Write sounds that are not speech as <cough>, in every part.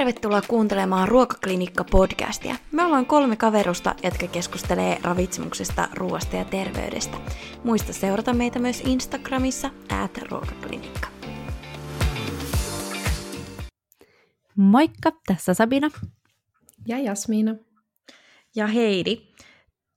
tervetuloa kuuntelemaan Ruokaklinikka-podcastia. Me ollaan kolme kaverusta, jotka keskustelee ravitsemuksesta, ruoasta ja terveydestä. Muista seurata meitä myös Instagramissa, at ruokaklinikka. Moikka, tässä Sabina. Ja Jasmiina. Ja Heidi.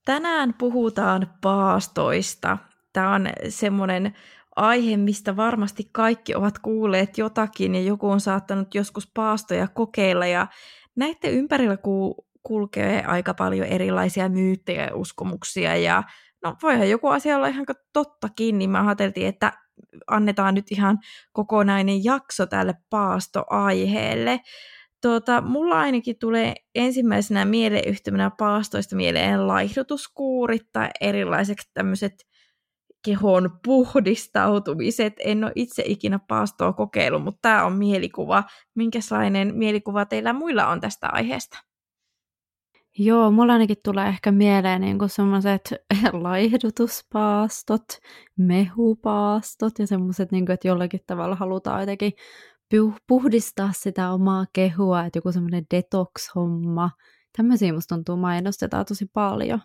Tänään puhutaan paastoista. Tämä on semmoinen aihe, mistä varmasti kaikki ovat kuulleet jotakin ja joku on saattanut joskus paastoja kokeilla ja näiden ympärillä ku- kulkee aika paljon erilaisia myyttejä ja uskomuksia ja no voihan joku asia olla ihan tottakin, niin me ajateltiin, että annetaan nyt ihan kokonainen jakso tälle paastoaiheelle. Tuota, mulla ainakin tulee ensimmäisenä mieleyhtymänä paastoista mieleen laihdutuskuurit tai erilaiset tämmöiset kehon puhdistautumiset. En ole itse ikinä paastoa kokeillut, mutta tämä on mielikuva. Minkälainen mielikuva teillä muilla on tästä aiheesta? Joo, mulla ainakin tulee ehkä mieleen niin semmoiset <laughs> laihdutuspaastot, mehupaastot ja semmoiset, niin että jollakin tavalla halutaan jotenkin puhdistaa sitä omaa kehua, että joku semmoinen detox-homma. Tämmöisiä musta tuntuu mainostetaan tosi paljon.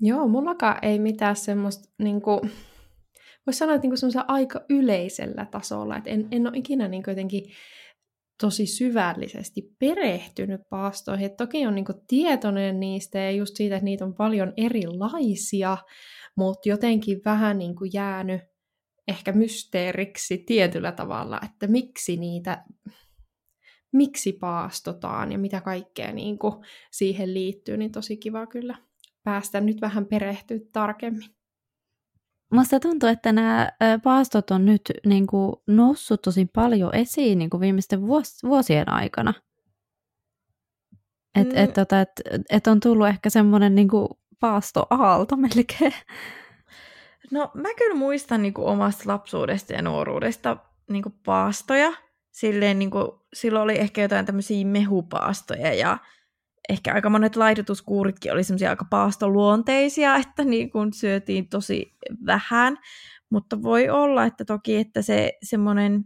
Joo, mullakaan ei mitään semmoista, niin kuin, voisi sanoa, että niin aika yleisellä tasolla, että en, en ole ikinä niin jotenkin tosi syvällisesti perehtynyt paastoihin. Et toki on niin tietoinen niistä ja just siitä, että niitä on paljon erilaisia, mutta jotenkin vähän niin kuin jäänyt ehkä mysteeriksi tietyllä tavalla, että miksi niitä, miksi paastotaan ja mitä kaikkea niin kuin siihen liittyy, niin tosi kiva kyllä päästä nyt vähän perehtyä tarkemmin. Musta tuntuu, että nämä paastot on nyt niin kuin, noussut tosi paljon esiin niin kuin viimeisten vuos- vuosien aikana. Että mm. et, tota, et, et on tullut ehkä semmoinen niin paastoaalto <laughs> melkein. No mä kyllä muistan niin kuin omasta lapsuudesta ja nuoruudesta niin kuin paastoja. Silleen, niin kuin, silloin oli ehkä jotain tämmöisiä mehupaastoja ja ehkä aika monet laihdutuskuuritkin oli semmoisia aika paastoluonteisia, <laughs> että niin kuin syötiin tosi vähän. Mutta voi olla, että toki, että se semmoinen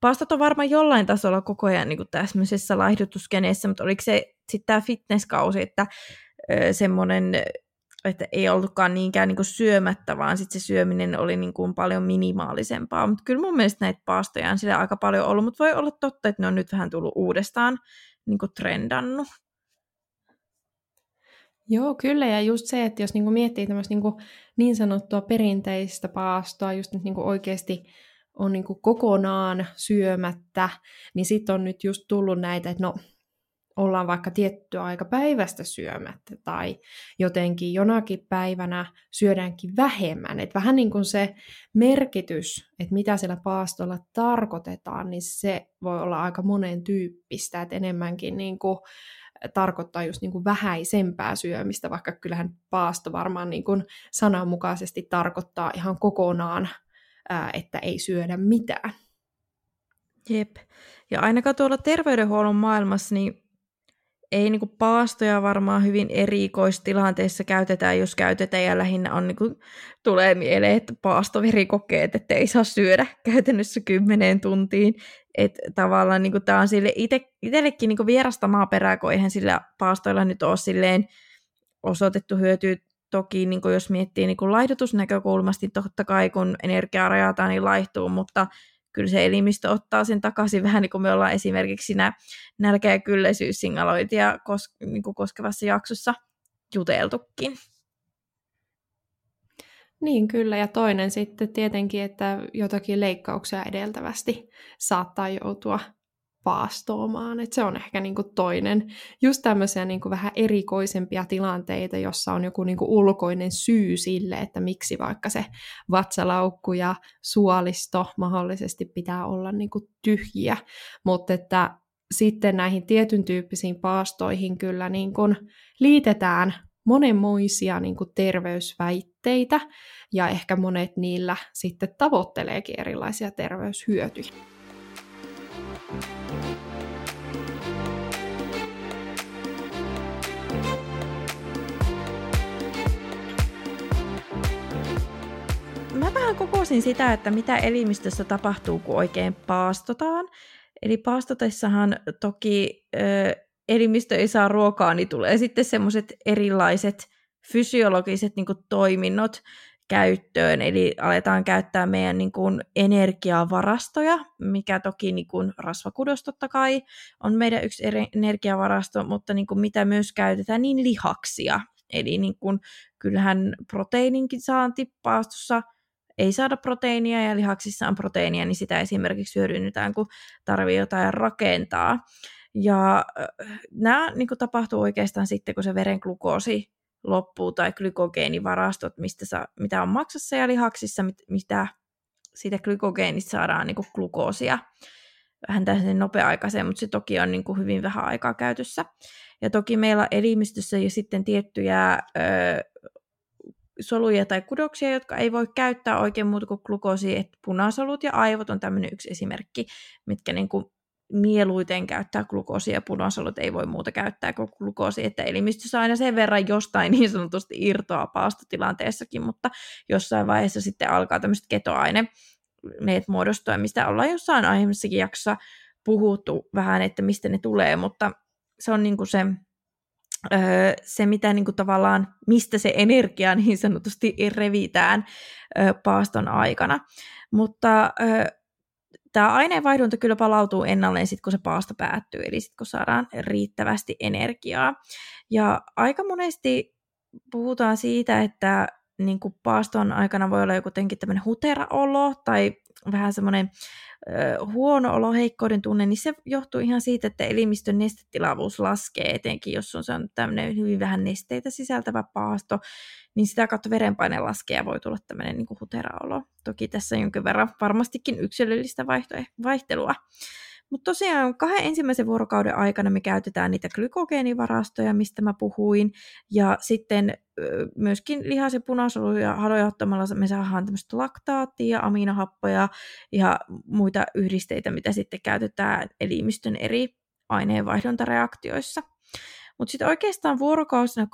paastot on varmaan jollain tasolla koko ajan niin tämmöisessä laihdutuskeneessä, mutta oliko se sitten tämä fitnesskausi, että semmoinen että ei ollutkaan niinkään niin syömättä, vaan sitten se syöminen oli niin kuin paljon minimaalisempaa. Mutta kyllä mun mielestä näitä paastoja on sillä aika paljon ollut, mutta voi olla totta, että ne on nyt vähän tullut uudestaan niin kuin trendannut. Joo, kyllä. Ja just se, että jos niinku miettii tämmöistä niinku niin sanottua perinteistä paastoa, just nyt niinku oikeasti on niinku kokonaan syömättä, niin sitten on nyt just tullut näitä, että no ollaan vaikka tiettyä aika päivästä syömättä tai jotenkin jonakin päivänä syödäänkin vähemmän. Että vähän niin kuin se merkitys, että mitä siellä paastolla tarkoitetaan, niin se voi olla aika monen tyyppistä, että enemmänkin niin kuin tarkoittaa just niin kuin vähäisempää syömistä, vaikka kyllähän paasto varmaan niin kuin sananmukaisesti tarkoittaa ihan kokonaan, että ei syödä mitään. Jep. Ja ainakaan tuolla terveydenhuollon maailmassa, niin ei niin kuin paastoja varmaan hyvin erikoistilanteissa käytetään, jos käytetään, ja lähinnä on, niin kuin, tulee mieleen, että paastoverikokeet, että ei saa syödä käytännössä kymmeneen tuntiin. Että tavallaan niin kuin, tämä on sille ite, itsellekin niin kuin vierasta maaperää, kun eihän sillä paastoilla nyt ole silleen osoitettu hyötyä toki, niin kuin jos miettii niin kuin laihdutusnäkökulmasti, totta kai kun energiaa rajataan, niin laihtuu, mutta kyllä se elimistö ottaa sen takaisin <laughs> vähän niin kuin me ollaan esimerkiksi siinä nälkä- ja kylläisyyssignalointia kos- niin kuin koskevassa jaksossa juteltukin. Niin kyllä, ja toinen sitten tietenkin, että jotakin leikkauksia edeltävästi saattaa joutua paastoamaan. Et se on ehkä niinku toinen, just tämmöisiä niinku vähän erikoisempia tilanteita, jossa on joku niinku ulkoinen syy sille, että miksi vaikka se vatsalaukku ja suolisto mahdollisesti pitää olla niinku tyhjiä. Mutta että sitten näihin tietyn tyyppisiin paastoihin kyllä niinku liitetään monenmoisia niin kuin terveysväitteitä, ja ehkä monet niillä sitten tavoitteleekin erilaisia terveyshyötyjä. Vähän kokosin sitä, että mitä elimistössä tapahtuu, kun oikein paastotaan. Eli paastotessahan toki ö, elimistö ei saa ruokaa, niin tulee sitten semmoiset erilaiset fysiologiset niin kuin, toiminnot käyttöön, eli aletaan käyttää meidän niin kuin, energiavarastoja, mikä toki niin kuin, rasvakudos totta kai on meidän yksi energiavarasto, mutta niin kuin, mitä myös käytetään, niin lihaksia. Eli niin kuin, kyllähän proteiininkin saanti paastossa ei saada proteiinia ja lihaksissa on proteiinia, niin sitä esimerkiksi hyödynnetään, kun tarvii jotain rakentaa. Ja nämä niin kuin, tapahtuu oikeastaan sitten, kun se veren glukoosi loppuu tai glykogeenivarastot, mistä saa, mitä on maksassa ja lihaksissa, mit, mitä siitä glykogeenista saadaan niin kuin glukoosia. Vähän täysin nopea-aikaiseen, mutta se toki on niin kuin hyvin vähän aikaa käytössä. Ja toki meillä on elimistössä jo sitten tiettyjä ö, soluja tai kudoksia, jotka ei voi käyttää oikein muuta kuin glukoosia, että punasolut ja aivot on tämmöinen yksi esimerkki, mitkä niin kuin mieluiten käyttää glukoosia punasolut ei voi muuta käyttää kuin glukoosia, että elimistössä aina sen verran jostain niin sanotusti irtoaa paastotilanteessakin, mutta jossain vaiheessa sitten alkaa tämmöiset ketoaine ne muodostua, mistä ollaan jossain aiemmissakin jaksossa puhuttu vähän, että mistä ne tulee, mutta se on niin kuin se, se, mitä niin kuin tavallaan, mistä se energia niin sanotusti revitään paaston aikana. Mutta tämä aineenvaihdunta kyllä palautuu ennalleen sitten, kun se paasto päättyy, eli sitten kun saadaan riittävästi energiaa. Ja aika monesti puhutaan siitä, että niin kuin paaston aikana voi olla joku tämmöinen huteraolo tai vähän semmoinen huono olo, heikkouden tunne, niin se johtuu ihan siitä, että elimistön nestetilavuus laskee, etenkin jos on, on tämmöinen hyvin vähän nesteitä sisältävä paasto, niin sitä kautta verenpaine laskee ja voi tulla tämmöinen niin huteraolo. Toki tässä jonkin verran varmastikin yksilöllistä vaihtelua. Mutta tosiaan kahden ensimmäisen vuorokauden aikana me käytetään niitä glykogeenivarastoja, mistä mä puhuin, ja sitten myöskin lihas- ja punasoluja haluja ottamalla me saadaan tämmöistä laktaattia, aminohappoja ja muita yhdisteitä, mitä sitten käytetään elimistön eri aineenvaihduntareaktioissa. Mutta sitten oikeastaan vuorokausina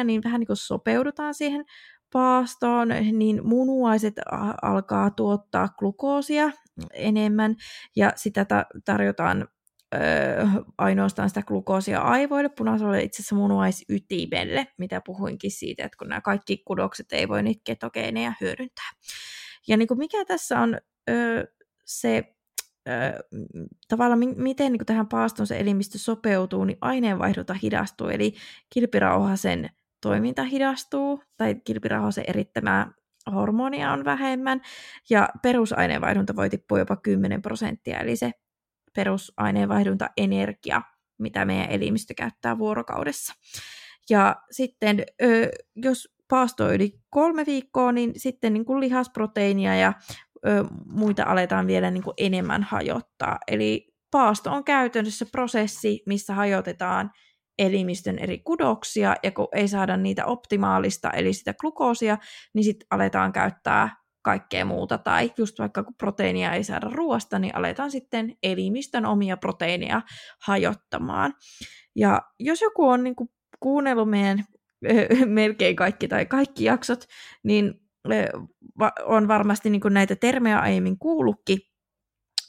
2-24, niin vähän niin kuin sopeudutaan siihen paastoon, niin munuaiset alkaa tuottaa glukoosia enemmän ja sitä ta- tarjotaan öö, ainoastaan sitä glukoosia aivoille, punaiselle itse asiassa munuaisytimelle, mitä puhuinkin siitä, että kun nämä kaikki kudokset ei voi niitä ketogeeneja hyödyntää. Ja niin kuin mikä tässä on öö, se tavallaan miten niin tähän paastoon se elimistö sopeutuu, niin aineenvaihdunta hidastuu, eli kilpirauhasen toiminta hidastuu, tai kilpirauhasen erittämää hormonia on vähemmän, ja perusaineenvaihdunta voi tippua jopa 10 prosenttia, eli se perusaineenvaihdunta energia, mitä meidän elimistö käyttää vuorokaudessa. Ja sitten, jos paasto yli kolme viikkoa, niin sitten niin kuin lihasproteiinia ja muita aletaan vielä niin kuin enemmän hajottaa. Eli paasto on käytännössä prosessi, missä hajotetaan elimistön eri kudoksia, ja kun ei saada niitä optimaalista, eli sitä glukoosia, niin sitten aletaan käyttää kaikkea muuta, tai just vaikka kun proteiinia ei saada ruoasta, niin aletaan sitten elimistön omia proteiineja hajottamaan. Ja jos joku on niin kuin kuunnellut meidän melkein kaikki tai kaikki jaksot, niin on varmasti niin näitä termejä aiemmin kuullutkin,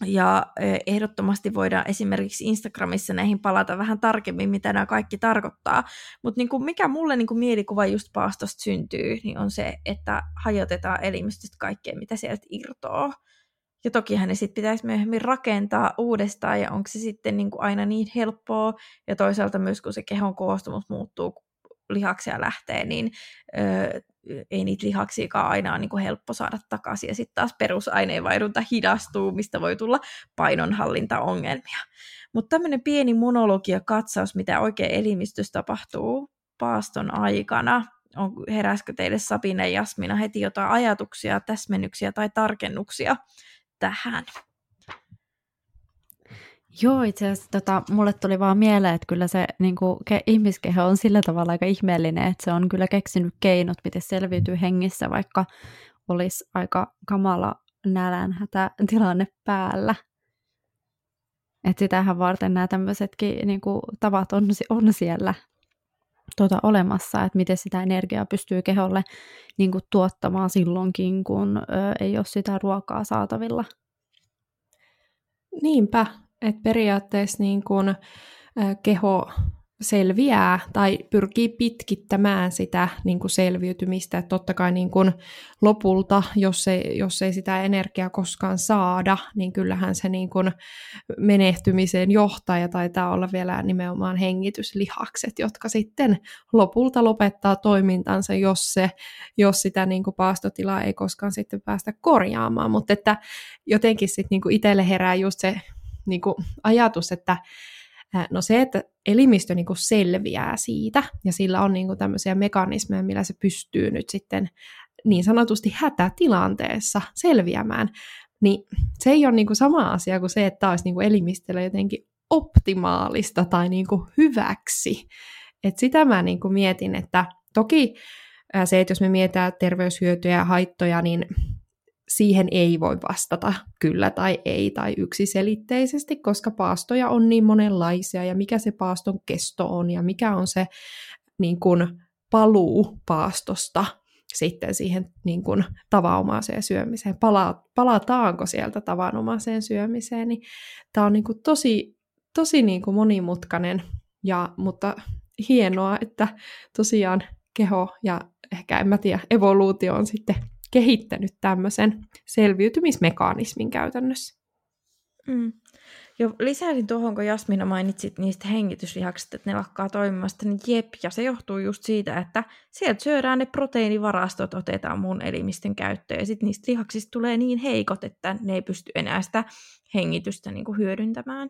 ja ehdottomasti voidaan esimerkiksi Instagramissa näihin palata vähän tarkemmin, mitä nämä kaikki tarkoittaa. Mutta niin kuin mikä mulle niin kuin mielikuva just paastosta syntyy, niin on se, että hajotetaan elimistöstä kaikkea, mitä sieltä irtoaa. Ja tokihan ne sitten pitäisi myöhemmin rakentaa uudestaan, ja onko se sitten niin kuin aina niin helppoa, ja toisaalta myös kun se kehon koostumus muuttuu, lihaksia lähtee, niin ö, ei niitä lihaksiakaan aina ole niin kuin helppo saada takaisin. Ja sitten taas perusaineenvaihdunta hidastuu, mistä voi tulla painonhallintaongelmia. Mutta tämmöinen pieni monologia katsaus, mitä oikein elimistössä tapahtuu paaston aikana. On, heräskö teille Sabine ja Jasmina heti jotain ajatuksia, täsmennyksiä tai tarkennuksia tähän? Joo, itse asiassa tota, mulle tuli vaan mieleen, että kyllä se niin kuin, ke, ihmiskeho on sillä tavalla aika ihmeellinen, että se on kyllä keksinyt keinot, miten selviytyy hengissä, vaikka olisi aika kamala nälänhätä tilanne päällä. Että sitähän varten nämä tämmöisetkin niin kuin, tavat on, on siellä tuota, olemassa, että miten sitä energiaa pystyy keholle niin kuin, tuottamaan silloinkin, kun ö, ei ole sitä ruokaa saatavilla. Niinpä, että periaatteessa niin kun, keho selviää tai pyrkii pitkittämään sitä niin kuin selviytymistä. Että totta kai niin kuin lopulta, jos ei, jos ei sitä energiaa koskaan saada, niin kyllähän se niin kuin menehtymiseen johtaa ja taitaa olla vielä nimenomaan hengityslihakset, jotka sitten lopulta lopettaa toimintansa, jos, se, jos sitä niin kuin paastotilaa ei koskaan sitten päästä korjaamaan. Mutta että jotenkin sitten niin kuin itselle herää just se niin kuin ajatus, että No se, että elimistö niin selviää siitä, ja sillä on niin tämmöisiä mekanismeja, millä se pystyy nyt sitten niin sanotusti hätätilanteessa selviämään, niin se ei ole niin sama asia kuin se, että olisi niin elimistöllä jotenkin optimaalista tai niin hyväksi. Et sitä mä niin mietin, että toki se, että jos me mietitään terveyshyötyjä ja haittoja, niin siihen ei voi vastata kyllä tai ei tai yksiselitteisesti, koska paastoja on niin monenlaisia ja mikä se paaston kesto on ja mikä on se niin kuin, paluu paastosta sitten siihen niin kuin, tavanomaiseen syömiseen. Pala, palataanko sieltä tavanomaiseen syömiseen, niin tämä on niin kuin, tosi, tosi niin kuin, monimutkainen, ja, mutta hienoa, että tosiaan keho ja ehkä en mä tiedä, evoluutio on sitten kehittänyt tämmöisen selviytymismekanismin käytännössä. Mm. Jo lisäisin tuohon, kun Jasmina mainitsit niistä hengityslihaksista, että ne lakkaa toimimasta, niin jep, ja se johtuu just siitä, että sieltä syödään ne proteiinivarastot, otetaan mun elimistön käyttöön, ja sitten niistä lihaksista tulee niin heikot, että ne ei pysty enää sitä hengitystä niin kuin hyödyntämään.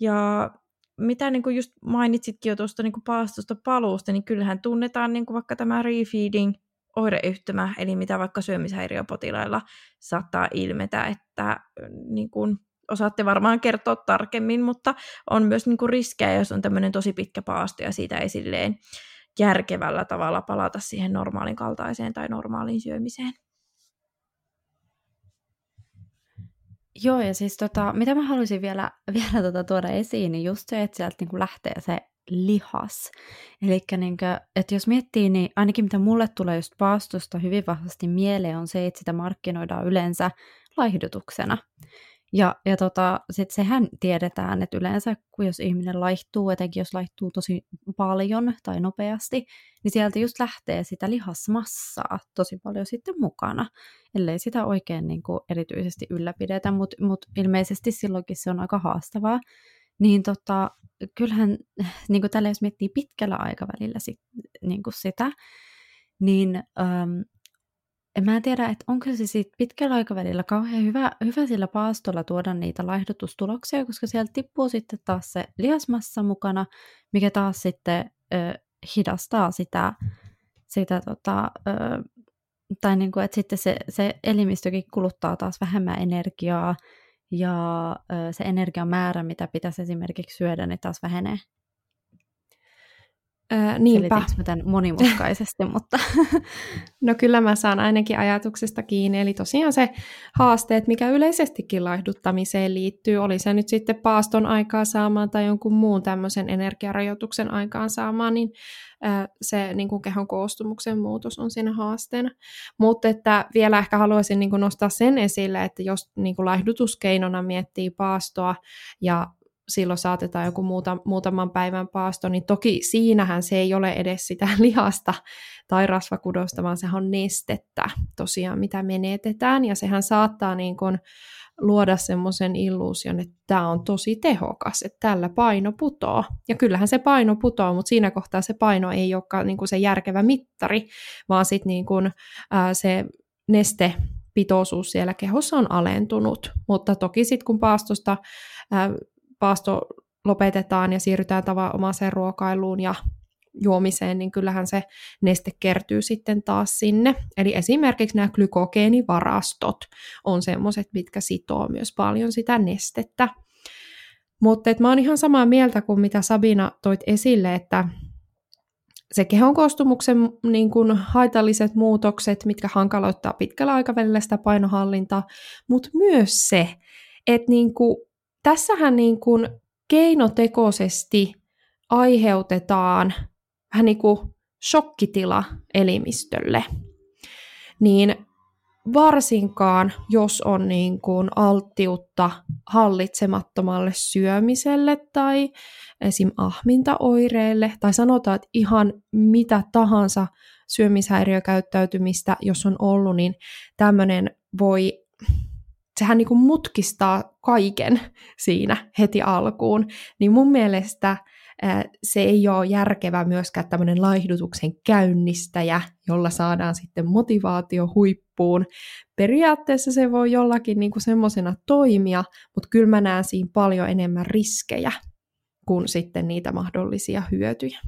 Ja mitä niin kuin just mainitsitkin jo tuosta niin kuin paastosta paluusta, niin kyllähän tunnetaan niin kuin vaikka tämä refeeding oireyhtymä, eli mitä vaikka syömishäiriöpotilailla saattaa ilmetä, että niin kuin, osaatte varmaan kertoa tarkemmin, mutta on myös niin kuin riskejä, jos on tämmöinen tosi pitkä paasto ja siitä ei silleen järkevällä tavalla palata siihen normaalin kaltaiseen tai normaaliin syömiseen. Joo, ja siis tota, mitä mä haluaisin vielä, <laughs> vielä tota tuoda esiin, niin just se, että sieltä niin kuin lähtee se lihas. Eli niin että jos miettii, niin ainakin mitä mulle tulee just paastosta hyvin vahvasti mieleen on se, että sitä markkinoidaan yleensä laihdutuksena. Ja, ja tota, sit sehän tiedetään, että yleensä kun jos ihminen laihtuu, etenkin jos laihtuu tosi paljon tai nopeasti, niin sieltä just lähtee sitä lihasmassaa tosi paljon sitten mukana, ellei sitä oikein niin kuin erityisesti ylläpidetä, mutta mut ilmeisesti silloinkin se on aika haastavaa. Niin tota, kyllähän, <sighs> niin kuin tällä jos miettii pitkällä aikavälillä sit, niin kuin sitä, niin äm, en mä tiedä, että onko se sitten pitkällä aikavälillä kauhean hyvä, hyvä sillä paastolla tuoda niitä laihdutustuloksia, koska sieltä tippuu sitten taas se lihasmassa mukana, mikä taas sitten ö, hidastaa sitä, sitä tota, ö, tai niin kuin, että sitten se, se elimistökin kuluttaa taas vähemmän energiaa, ja se energian määrä, mitä pitäisi esimerkiksi syödä, niin taas vähenee. Ää, niinpä. mä tämän monimutkaisesti, <laughs> mutta... No kyllä mä saan ainakin ajatuksesta kiinni, eli tosiaan se haasteet, mikä yleisestikin laihduttamiseen liittyy, oli se nyt sitten paaston aikaa saamaan tai jonkun muun tämmöisen energiarajoituksen aikaan saamaan, niin se niin kuin kehon koostumuksen muutos on siinä haasteena. Mutta että vielä ehkä haluaisin niin kuin nostaa sen esille, että jos niin kuin laihdutuskeinona miettii paastoa ja silloin saatetaan joku muuta, muutaman päivän paasto, niin toki siinähän se ei ole edes sitä <laughs> lihasta tai rasvakudosta, vaan sehän on nestettä tosiaan, mitä menetetään, ja sehän saattaa niin kuin luoda semmoisen illuusion, että tämä on tosi tehokas, että tällä paino putoo. Ja kyllähän se paino putoo, mutta siinä kohtaa se paino ei olekaan niin kuin se järkevä mittari, vaan sitten niin ää, se neste pitoisuus siellä kehossa on alentunut, mutta toki sitten kun paastosta ää, paasto lopetetaan ja siirrytään tavanomaiseen ruokailuun ja juomiseen, niin kyllähän se neste kertyy sitten taas sinne. Eli esimerkiksi nämä glykogeenivarastot on semmoiset, mitkä sitoo myös paljon sitä nestettä. Mutta mä oon ihan samaa mieltä kuin mitä Sabina toit esille, että se kehon koostumuksen niin kun, haitalliset muutokset, mitkä hankaloittaa pitkällä aikavälillä sitä painohallintaa, mutta myös se, että niin kun, tässähän niin kun keinotekoisesti aiheutetaan vähän niin kuin shokkitila elimistölle. Niin varsinkaan, jos on niin kuin alttiutta hallitsemattomalle syömiselle tai esim. ahmintaoireille, tai sanotaan, että ihan mitä tahansa syömishäiriökäyttäytymistä, jos on ollut, niin tämmöinen voi, sehän niin kuin mutkistaa kaiken siinä heti alkuun. Niin mun mielestä se ei ole järkevä myöskään tämmöinen laihdutuksen käynnistäjä, jolla saadaan sitten motivaatio huippuun. Periaatteessa se voi jollakin niin semmoisena toimia, mutta kyllä mä näen siinä paljon enemmän riskejä kuin sitten niitä mahdollisia hyötyjä.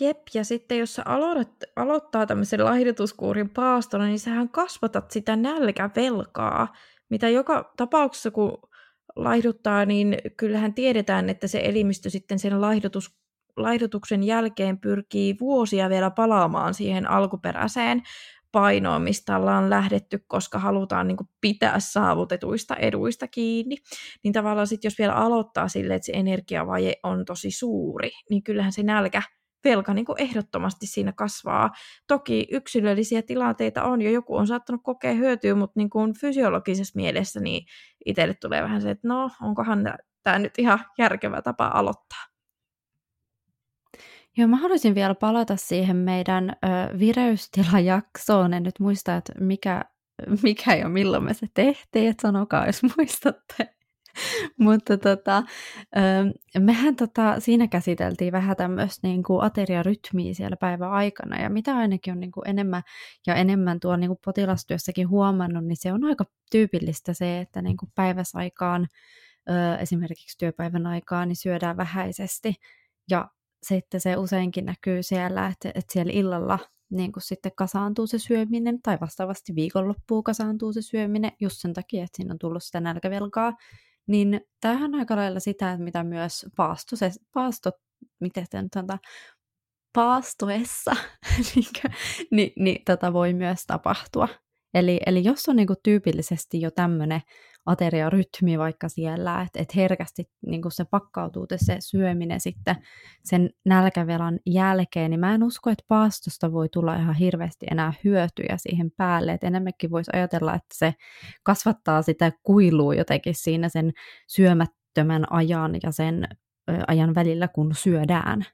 Jep, ja sitten jos sä aloitat, aloittaa tämmöisen laihdutuskuurin paastolla, niin sähän kasvatat sitä nälkävelkaa, mitä joka tapauksessa, kun laihduttaa, niin kyllähän tiedetään, että se elimistö sitten sen laihdutus, laihdutuksen jälkeen pyrkii vuosia vielä palaamaan siihen alkuperäiseen painoon, mistä ollaan lähdetty, koska halutaan niin kuin pitää saavutetuista eduista kiinni. Niin tavallaan sitten jos vielä aloittaa sille, että se energiavaje on tosi suuri, niin kyllähän se nälkä velka niin kuin ehdottomasti siinä kasvaa. Toki yksilöllisiä tilanteita on jo, joku on saattanut kokea hyötyä, mutta niin kuin fysiologisessa mielessä niin itselle tulee vähän se, että no, onkohan tämä nyt ihan järkevä tapa aloittaa. Joo, mä haluaisin vielä palata siihen meidän ö, vireystilajaksoon. En nyt muista, että mikä, mikä ja milloin me se tehtiin, että sanokaa, jos muistatte. <laughs> Mutta tota, mehän tota, siinä käsiteltiin vähän tämmöistä niin kuin ateriarytmiä siellä päivän aikana, ja mitä ainakin on niin kuin enemmän ja enemmän tuolla niin kuin potilastyössäkin huomannut, niin se on aika tyypillistä se, että niin kuin päiväsaikaan, esimerkiksi työpäivän aikaan, niin syödään vähäisesti, ja sitten se useinkin näkyy siellä, että, että siellä illalla niin kuin sitten kasaantuu se syöminen, tai vastaavasti viikonloppuun kasaantuu se syöminen, just sen takia, että siinä on tullut sitä nälkävelkaa, niin tämähän on aika lailla sitä, mitä myös paasto, se, paasto miten sitä nyt sanotaan, paastoessa <laughs> niin, niin tota voi myös tapahtua. Eli, eli jos on niinku tyypillisesti jo tämmöinen ateriarytmi vaikka siellä, että et herkästi niin se pakkautuu se syöminen sitten sen nälkävelan jälkeen, niin mä en usko, että paastosta voi tulla ihan hirveästi enää hyötyjä siihen päälle, että enemmänkin voisi ajatella, että se kasvattaa sitä kuilua jotenkin siinä sen syömättömän ajan ja sen ajan välillä, kun syödään.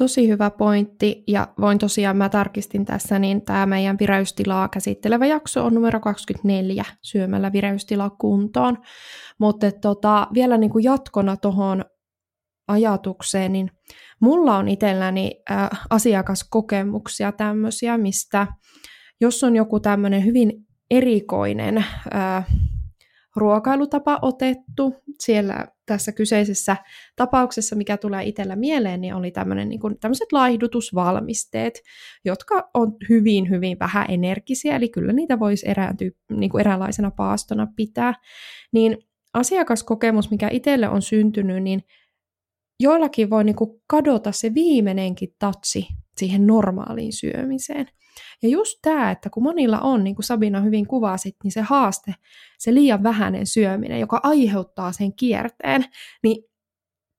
Tosi hyvä pointti, ja voin tosiaan, mä tarkistin tässä, niin tämä meidän vireystilaa käsittelevä jakso on numero 24, syömällä vireystila kuntoon. Mutta tota, vielä niin kuin jatkona tuohon ajatukseen, niin mulla on itselläni äh, asiakaskokemuksia tämmöisiä, mistä jos on joku tämmöinen hyvin erikoinen äh, ruokailutapa otettu. Siellä tässä kyseisessä tapauksessa, mikä tulee itsellä mieleen, niin oli tämmöinen, niin kuin, tämmöiset laihdutusvalmisteet, jotka on hyvin, hyvin vähän energisiä, eli kyllä niitä voisi eräänty, niin kuin eräänlaisena paastona pitää. Niin asiakaskokemus, mikä itselle on syntynyt, niin joillakin voi niin kuin kadota se viimeinenkin tatsi siihen normaaliin syömiseen. Ja just tämä, että kun monilla on, niin kuin Sabina hyvin kuvasit, niin se haaste, se liian vähäinen syöminen, joka aiheuttaa sen kierteen, niin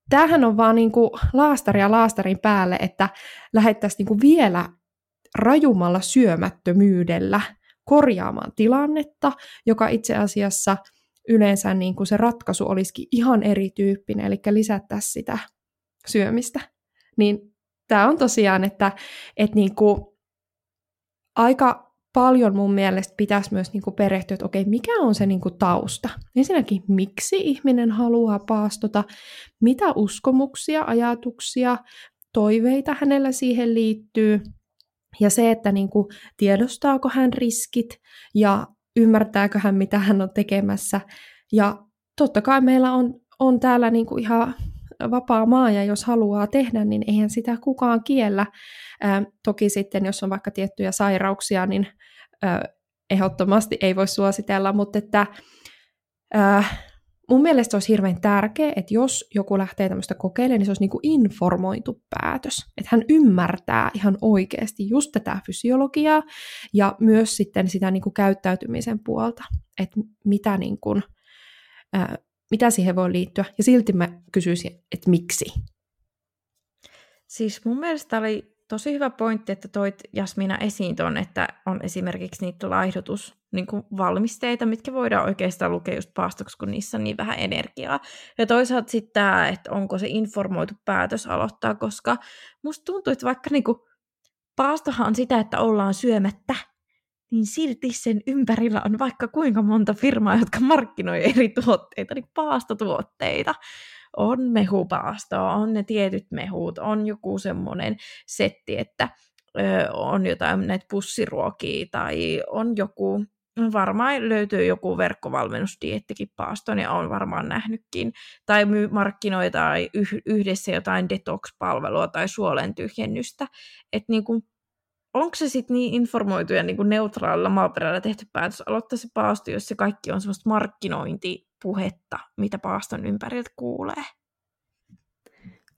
tämähän on vaan niin kuin laastaria laastarin päälle, että lähettäisiin niin kuin vielä rajumalla syömättömyydellä korjaamaan tilannetta, joka itse asiassa yleensä niin kuin se ratkaisu olisikin ihan erityyppinen, eli lisättäisiin sitä syömistä. Niin tämä on tosiaan, että, että niin kuin aika paljon mun mielestä pitäisi myös niin kuin perehtyä, että okei, mikä on se niin kuin tausta. Ensinnäkin, miksi ihminen haluaa paastota, mitä uskomuksia, ajatuksia, toiveita hänellä siihen liittyy, ja se, että niin kuin, tiedostaako hän riskit ja ymmärtääkö hän, mitä hän on tekemässä. Ja totta kai meillä on, on täällä niin kuin ihan vapaa maa, ja jos haluaa tehdä, niin eihän sitä kukaan kiellä. Ää, toki sitten, jos on vaikka tiettyjä sairauksia, niin ää, ehdottomasti ei voi suositella, mutta että ää, mun mielestä olisi hirveän tärkeää, että jos joku lähtee tämmöistä kokeilemaan, niin se olisi niin kuin informoitu päätös. Että hän ymmärtää ihan oikeasti just tätä fysiologiaa ja myös sitten sitä niin kuin käyttäytymisen puolta, että mitä, niin kuin, ää, mitä siihen voi liittyä. Ja silti mä kysyisin, että miksi? Siis mun mielestä oli tosi hyvä pointti, että toit Jasmina esiin ton, että on esimerkiksi niitä laihdutus niin kuin valmisteita, mitkä voidaan oikeastaan lukea just paastoksi, kun niissä on niin vähän energiaa. Ja toisaalta sitten tämä, että onko se informoitu päätös aloittaa, koska musta tuntuu, että vaikka niin kuin paastohan on sitä, että ollaan syömättä, niin silti sen ympärillä on vaikka kuinka monta firmaa, jotka markkinoi eri tuotteita, niin paastotuotteita on mehupaastoa, on ne tietyt mehut, on joku semmoinen setti, että ö, on jotain näitä pussiruokia tai on joku, varmaan löytyy joku verkkovalmennusdiettikin paaston ja on varmaan nähnytkin, tai myy markkinoita tai yhdessä jotain detox-palvelua tai suolen tyhjennystä, että niinku, onko se sitten niin informoitu ja niinku neutraalilla maaperällä tehty päätös aloittaa se paasto, jos se kaikki on semmoista markkinointi puhetta, mitä paaston ympäriltä kuulee.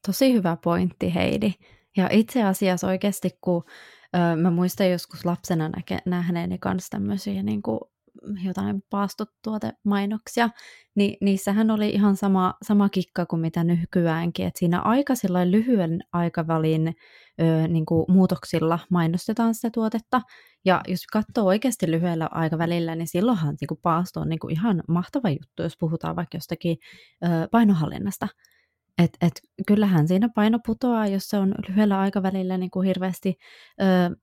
Tosi hyvä pointti, Heidi. Ja itse asiassa oikeasti, kun ö, mä muistan joskus lapsena näke, nähneeni kanssa tämmöisiä niin kuin jotain paastotuotemainoksia, niin niissähän oli ihan sama, sama kikka kuin mitä nykyäänkin, että siinä aika lyhyen aikavälin ö, niin kuin muutoksilla mainostetaan sitä tuotetta, ja jos katsoo oikeasti lyhyellä aikavälillä, niin silloinhan niin kuin paasto on niin kuin ihan mahtava juttu, jos puhutaan vaikka jostakin ö, painohallinnasta. Et, et, kyllähän siinä paino putoaa, jos se on lyhyellä aikavälillä niin kuin hirveästi ö,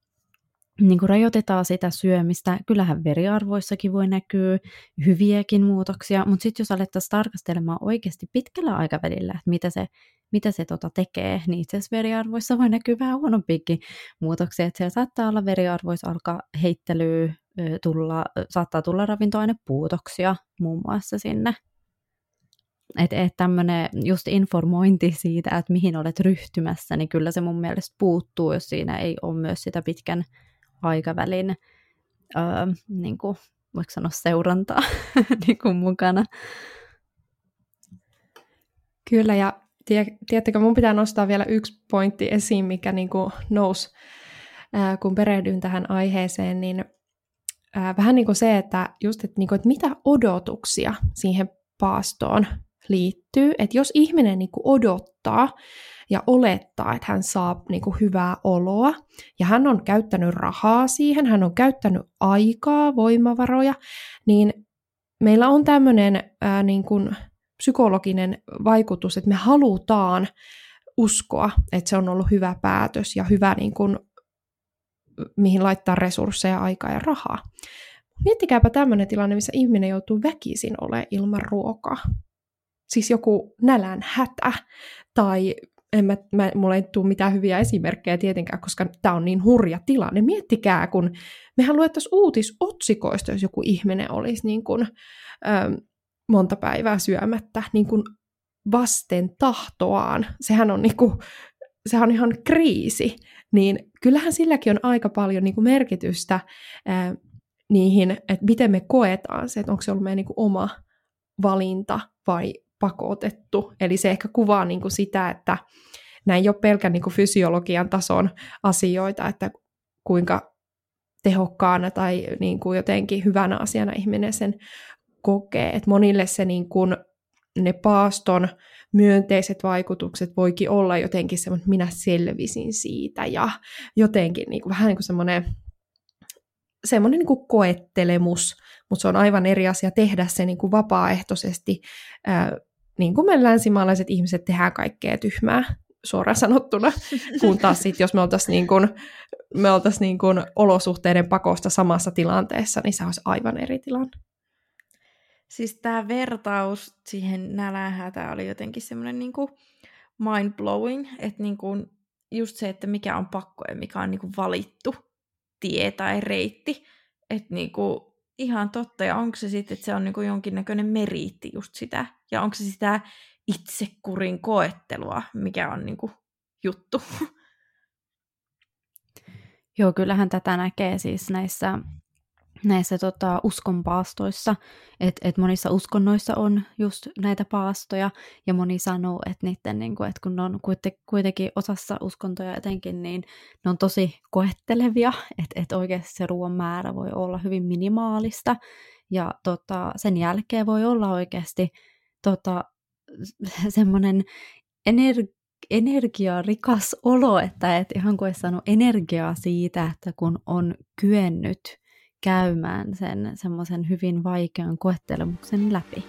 niin kuin rajoitetaan sitä syömistä. Kyllähän veriarvoissakin voi näkyä hyviäkin muutoksia, mutta sitten jos alettaisiin tarkastelemaan oikeasti pitkällä aikavälillä, että mitä se, mitä se tota tekee, niin itse asiassa veriarvoissa voi näkyä vähän huonompiakin muutoksia. Että siellä saattaa olla veriarvoissa alkaa heittelyä, tulla, saattaa tulla ravintoainepuutoksia muun muassa sinne. Että et tämmöinen just informointi siitä, että mihin olet ryhtymässä, niin kyllä se mun mielestä puuttuu, jos siinä ei ole myös sitä pitkän aikavälin öö, niin kuin, voiko sanoa seurantaa <laughs> niin kuin mukana. Kyllä, ja tiedättekö, mun pitää nostaa vielä yksi pointti esiin, mikä niin kuin nousi, ää, kun perehdyin tähän aiheeseen, niin ää, vähän niin kuin se, että just, että, niin kuin, että mitä odotuksia siihen paastoon liittyy, että jos ihminen niin kuin odottaa ja olettaa, että hän saa niin kuin hyvää oloa, ja hän on käyttänyt rahaa siihen, hän on käyttänyt aikaa, voimavaroja, niin meillä on tämmöinen ää, niin kuin psykologinen vaikutus, että me halutaan uskoa, että se on ollut hyvä päätös ja hyvä, niin kuin, mihin laittaa resursseja, aikaa ja rahaa. Miettikääpä tämmöinen tilanne, missä ihminen joutuu väkisin olemaan ilman ruokaa. Siis joku nälän hätä tai en mä, mä, mulla ei tule mitään hyviä esimerkkejä tietenkään, koska tämä on niin hurja tilanne. Miettikää, kun mehän luettaisiin uutisotsikoista, jos joku ihminen olisi niin kuin, ö, monta päivää syömättä niin kuin vasten tahtoaan. Sehän on, niin kuin, sehän on ihan kriisi. Niin kyllähän silläkin on aika paljon niin merkitystä ö, niihin, että miten me koetaan se, että onko se ollut meidän niin oma valinta vai pakotettu. Eli se ehkä kuvaa niin kuin sitä, että näin ei ole pelkän niin kuin fysiologian tason asioita, että kuinka tehokkaana tai niin kuin jotenkin hyvänä asiana ihminen sen kokee. Et monille se niin kuin, ne paaston myönteiset vaikutukset voikin olla jotenkin semmoinen, minä selvisin siitä ja jotenkin niin kuin, vähän niin kuin semmoinen semmoinen niin kuin koettelemus, mutta se on aivan eri asia tehdä se niin kuin vapaaehtoisesti niin kuin me länsimaalaiset ihmiset tehdään kaikkea tyhmää suoraan sanottuna, kun taas sit, jos me oltaisiin niin kuin, me oltais niin kuin olosuhteiden pakosta samassa tilanteessa, niin se olisi aivan eri tilanne. Siis tämä vertaus siihen nälänhätään oli jotenkin semmoinen niin mind-blowing, että niin kuin just se, että mikä on pakko ja mikä on niin kuin valittu tie tai reitti, että niin kuin ihan totta, ja onko se sitten, että se on niin jonkinnäköinen meriitti just sitä, ja onko se sitä itsekurin koettelua, mikä on niin kuin juttu. <laughs> Joo, kyllähän tätä näkee siis näissä näissä tota, uskonpaastoissa, että et monissa uskonnoissa on just näitä paastoja, ja moni sanoo, että niiden, niin kuin, että kun ne on kuitenkin osassa uskontoja etenkin, niin ne on tosi koettelevia, että et oikeasti se ruoan määrä voi olla hyvin minimaalista, ja tota, sen jälkeen voi olla oikeasti tota, <laughs> semmoinen ener- energiarikas olo, että et ihan kuin saanut energiaa siitä, että kun on kyennyt käymään sen semmoisen hyvin vaikean koettelemuksen läpi.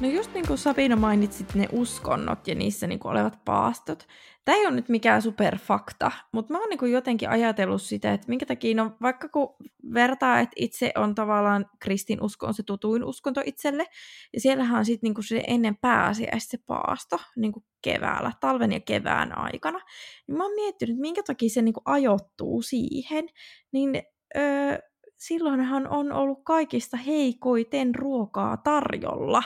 No just niin kuin Sabina mainitsit ne uskonnot ja niissä niin kuin olevat paastot. Tämä ei ole nyt mikään superfakta, mutta mä oon niin kuin jotenkin ajatellut sitä, että minkä takia, no vaikka kun vertaa, että itse on tavallaan kristinusko on se tutuin uskonto itselle, ja siellähän on sitten niin se ennen pääsiäistä se paasto niin kuin keväällä, talven ja kevään aikana, niin mä oon miettinyt, minkä takia se niin kuin ajoittuu siihen, niin öö, silloinhan on ollut kaikista heikoiten ruokaa tarjolla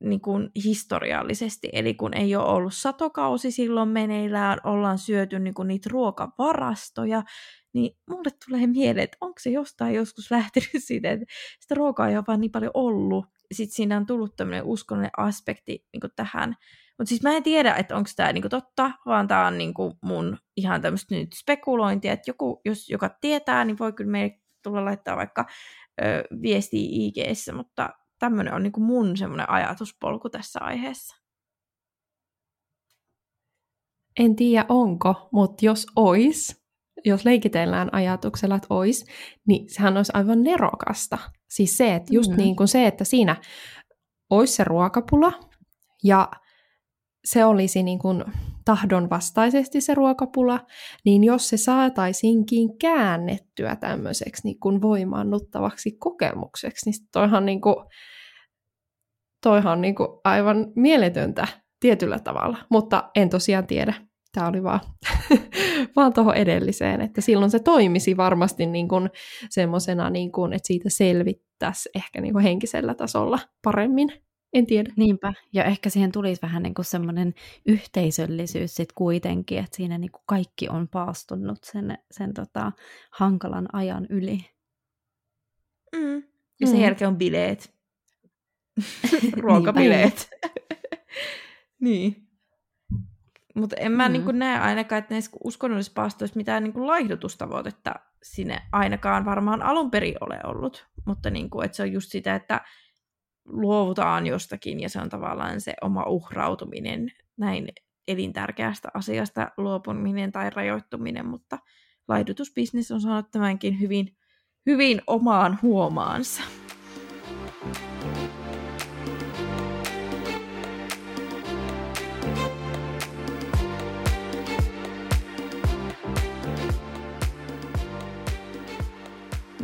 niin kuin historiallisesti. Eli kun ei ole ollut satokausi silloin meneillään, ollaan syöty niin kuin niitä ruokavarastoja, niin mulle tulee mieleen, että onko se jostain joskus lähtenyt <laughs> siitä, että sitä ruokaa ei ole vaan niin paljon ollut. Sitten siinä on tullut tämmöinen uskonnollinen aspekti niin tähän. Mutta siis mä en tiedä, että onko tämä niinku totta, vaan tämä on niinku mun ihan tämmöistä nyt spekulointia, että joku, jos joka tietää, niin voi kyllä meille tulla laittaa vaikka ö, viestiä mutta tämmöinen on niin kuin mun semmoinen ajatuspolku tässä aiheessa. En tiedä onko, mutta jos ois, jos leikitellään ajatuksella, että ois, niin sehän olisi aivan nerokasta. Siis se, että just mm. niin kuin se, että siinä olisi se ruokapula ja se olisi niin kuin tahdonvastaisesti se ruokapula, niin jos se saataisinkin käännettyä tämmöiseksi niin kuin voimaannuttavaksi kokemukseksi, niin toihan, niin kuin, toihan niin kuin aivan mieletöntä tietyllä tavalla, mutta en tosiaan tiedä. Tämä oli vaan, <laughs> vaan tuohon edelliseen, että silloin se toimisi varmasti niin kuin semmoisena, niin kuin, että siitä selvittäisi ehkä niin kuin henkisellä tasolla paremmin. En tiedä. Niinpä, ja ehkä siihen tulisi vähän niin kuin semmoinen yhteisöllisyys sit kuitenkin, että siinä niin kuin kaikki on paastunut sen, sen tota, hankalan ajan yli. Mm. Ja sen mm. jälkeen on bileet. <laughs> Ruokabileet. <laughs> niin. Mutta en mä mm. niin näe ainakaan, että näissä uskonnollisissa paastoissa mitään niin laihdutustavoitetta sinne ainakaan varmaan alun perin ole ollut. Mutta niin kuin, että se on just sitä, että luovutaan jostakin ja se on tavallaan se oma uhrautuminen näin elintärkeästä asiasta luopuminen tai rajoittuminen, mutta laidutusbisnes on saanut tämänkin hyvin, hyvin omaan huomaansa.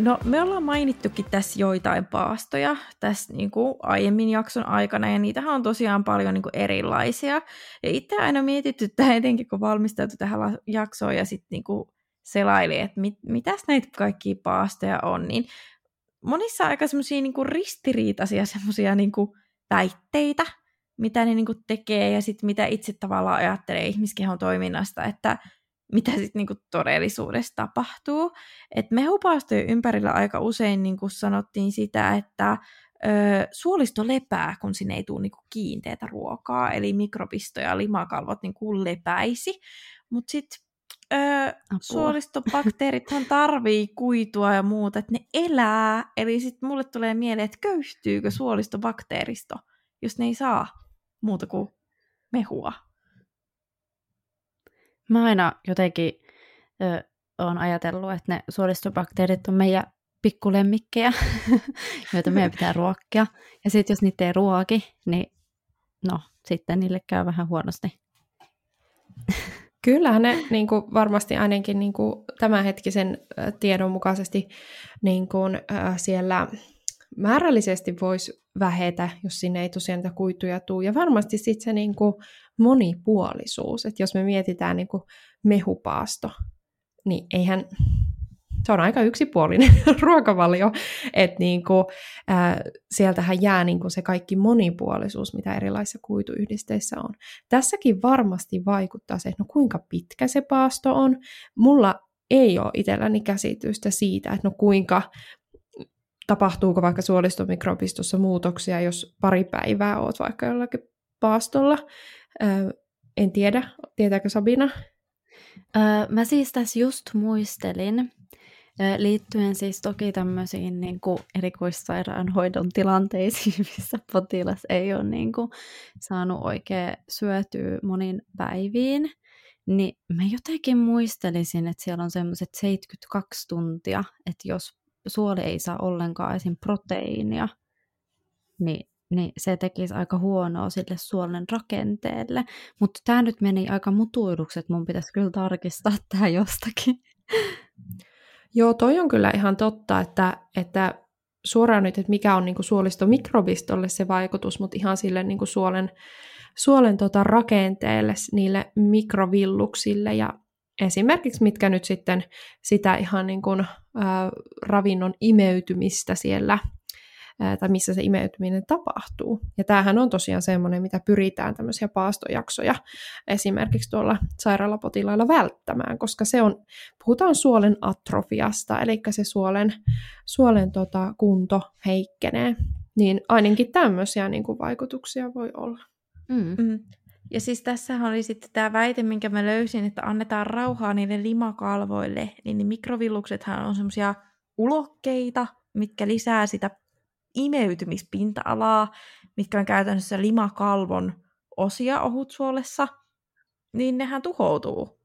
No, me ollaan mainittukin tässä joitain paastoja tässä niin kuin aiemmin jakson aikana, ja niitähän on tosiaan paljon niin kuin erilaisia. Ja itse aina mietitty tähän etenkin, kun valmistautui tähän jaksoon ja sitten niin selaili, että mit, mitäs näitä kaikkia paastoja on, niin monissa aika semmoisia niin ristiriitaisia semmoisia niin väitteitä, mitä ne niin kuin tekee ja sitten mitä itse tavallaan ajattelee ihmiskehon toiminnasta, että mitä sitten niinku todellisuudessa tapahtuu. Et mehupaastojen ympärillä aika usein niinku sanottiin sitä, että ö, suolisto lepää, kun sinne ei tule niinku kiinteätä ruokaa, eli mikrobisto ja limakalvot niinku lepäisi. Mutta sitten suolistobakteerithan <laughs> tarvii kuitua ja muuta, että ne elää. Eli sitten mulle tulee mieleen, että köyhtyykö suolistobakteeristo, jos ne ei saa muuta kuin mehua. Mä aina jotenkin ö, oon ajatellut, että ne suolistobakteerit on meidän pikkulemmikkejä, <laughs> joita meidän pitää <laughs> ruokkia. Ja sitten jos niitä ei ruoki, niin no, sitten niille käy vähän huonosti. Kyllähän ne niin kuin varmasti ainakin niin kuin tämänhetkisen tiedon mukaisesti niin kuin, äh, siellä määrällisesti voisi vähetä, jos sinne ei tosiaan niitä kuituja tule. Ja varmasti sitten se niin kuin monipuolisuus, että jos me mietitään niin kuin mehupaasto, niin eihän, se on aika yksipuolinen <laughs> ruokavalio, että niin kuin, ää, sieltähän jää niin kuin se kaikki monipuolisuus, mitä erilaisissa kuituyhdisteissä on. Tässäkin varmasti vaikuttaa se, että no kuinka pitkä se paasto on. Mulla ei ole itselläni käsitystä siitä, että no kuinka tapahtuuko vaikka suolistomikrobistossa muutoksia, jos pari päivää oot vaikka jollakin paastolla. en tiedä, tietääkö Sabina? Mä siis tässä just muistelin, liittyen siis toki tämmöisiin niin kuin erikoissairaanhoidon tilanteisiin, <laughs> missä potilas ei ole niin kuin saanut oikein syötyä monin päiviin, niin mä jotenkin muistelisin, että siellä on semmoiset 72 tuntia, että jos suoli ei saa ollenkaan esim. proteiinia, niin, niin se tekisi aika huonoa sille suolen rakenteelle. Mutta tämä nyt meni aika mutuiluksi, että mun pitäisi kyllä tarkistaa tämä jostakin. <laughs> Joo, toi on kyllä ihan totta, että, että suoraan nyt, että mikä on niin kuin suolistomikrobistolle se vaikutus, mutta ihan sille niin kuin suolen, suolen tota rakenteelle, niille mikrovilluksille ja esimerkiksi mitkä nyt sitten sitä ihan niin kuin, ää, ravinnon imeytymistä siellä tai missä se imeytyminen tapahtuu. Ja tämähän on tosiaan semmoinen, mitä pyritään tämmöisiä paastojaksoja esimerkiksi tuolla sairaalapotilailla välttämään, koska se on, puhutaan suolen atrofiasta, eli se suolen, suolen tota, kunto heikkenee. Niin ainakin tämmöisiä niin kuin vaikutuksia voi olla. Mm. Mm. Ja siis tässä oli sitten tämä väite, minkä mä löysin, että annetaan rauhaa niille limakalvoille, niin ne mikrovilluksethan on semmoisia ulokkeita, mitkä lisää sitä imeytymispinta-alaa, mitkä on käytännössä limakalvon osia ohutsuolessa, niin nehän tuhoutuu.